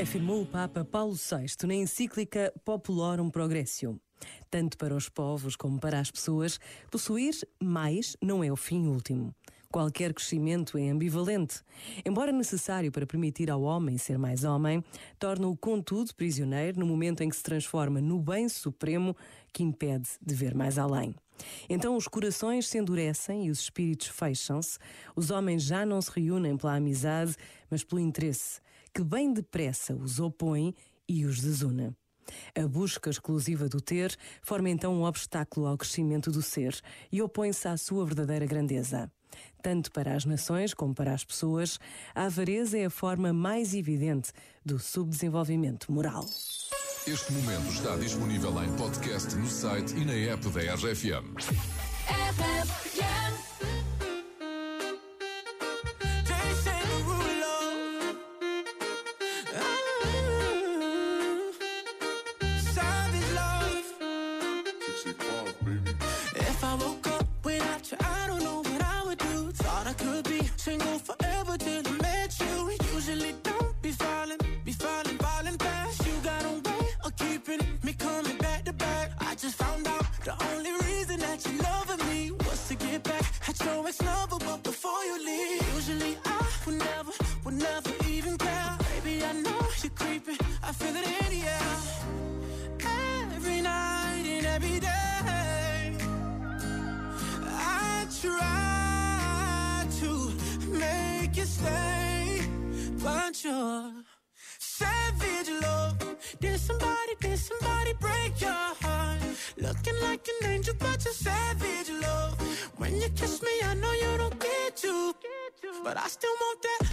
Afirmou o Papa Paulo VI na encíclica Populorum Progressio. Tanto para os povos como para as pessoas, possuir mais não é o fim último. Qualquer crescimento é ambivalente. Embora necessário para permitir ao homem ser mais homem, torna-o, contudo, prisioneiro no momento em que se transforma no bem supremo que impede de ver mais além. Então os corações se endurecem e os espíritos fecham-se, os homens já não se reúnem pela amizade, mas pelo interesse, que bem depressa os opõe e os desuna. A busca exclusiva do ter forma então um obstáculo ao crescimento do ser e opõe-se à sua verdadeira grandeza. Tanto para as nações como para as pessoas, a avareza é a forma mais evidente do subdesenvolvimento moral. Este momento está disponível em podcast no site e na app da RFM. sexy pop, baby. Make you stay, but you're savage love. Did somebody, did somebody break your heart? Looking like an angel, but you're savage love. When you kiss me, I know you don't get to, but I still want that.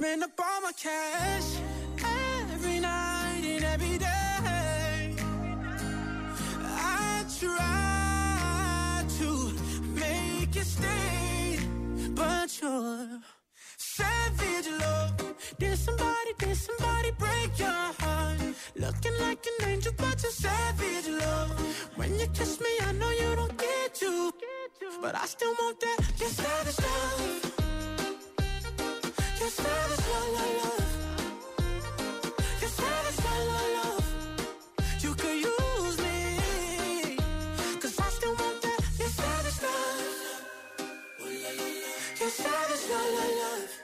Spend up all my cash. Every night and every day. I try to make it stay, but you're savage love. Did somebody, did somebody break your heart? Looking like an angel, but you're savage love. When you kiss me, I know you don't get to, but I still want that. Your savage father's saddest night I love.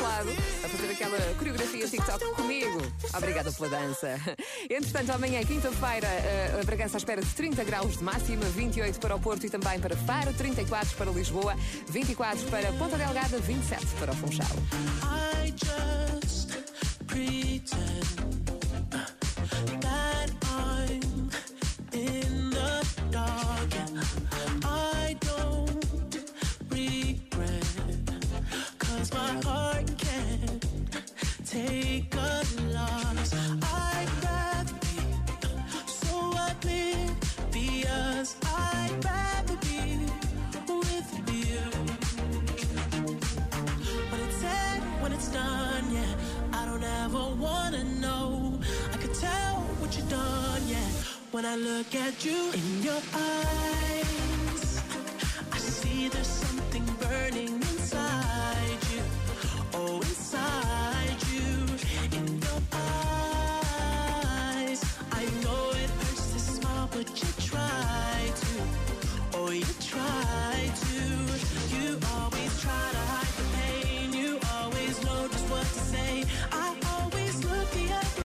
Lado a fazer aquela coreografia TikTok comigo. Obrigada pela dança. Entretanto, amanhã, quinta-feira, eh, a Bragança à espera de 30 graus de máxima, 28 para o Porto e também para Faro, 34 para Lisboa, 24 para Ponta Delgada, 27 para o Funchal. I just pretend When it's said, when it's done, yeah. I don't ever wanna know. I could tell what you've done, yeah. When I look at you in your eyes, I see there's something burning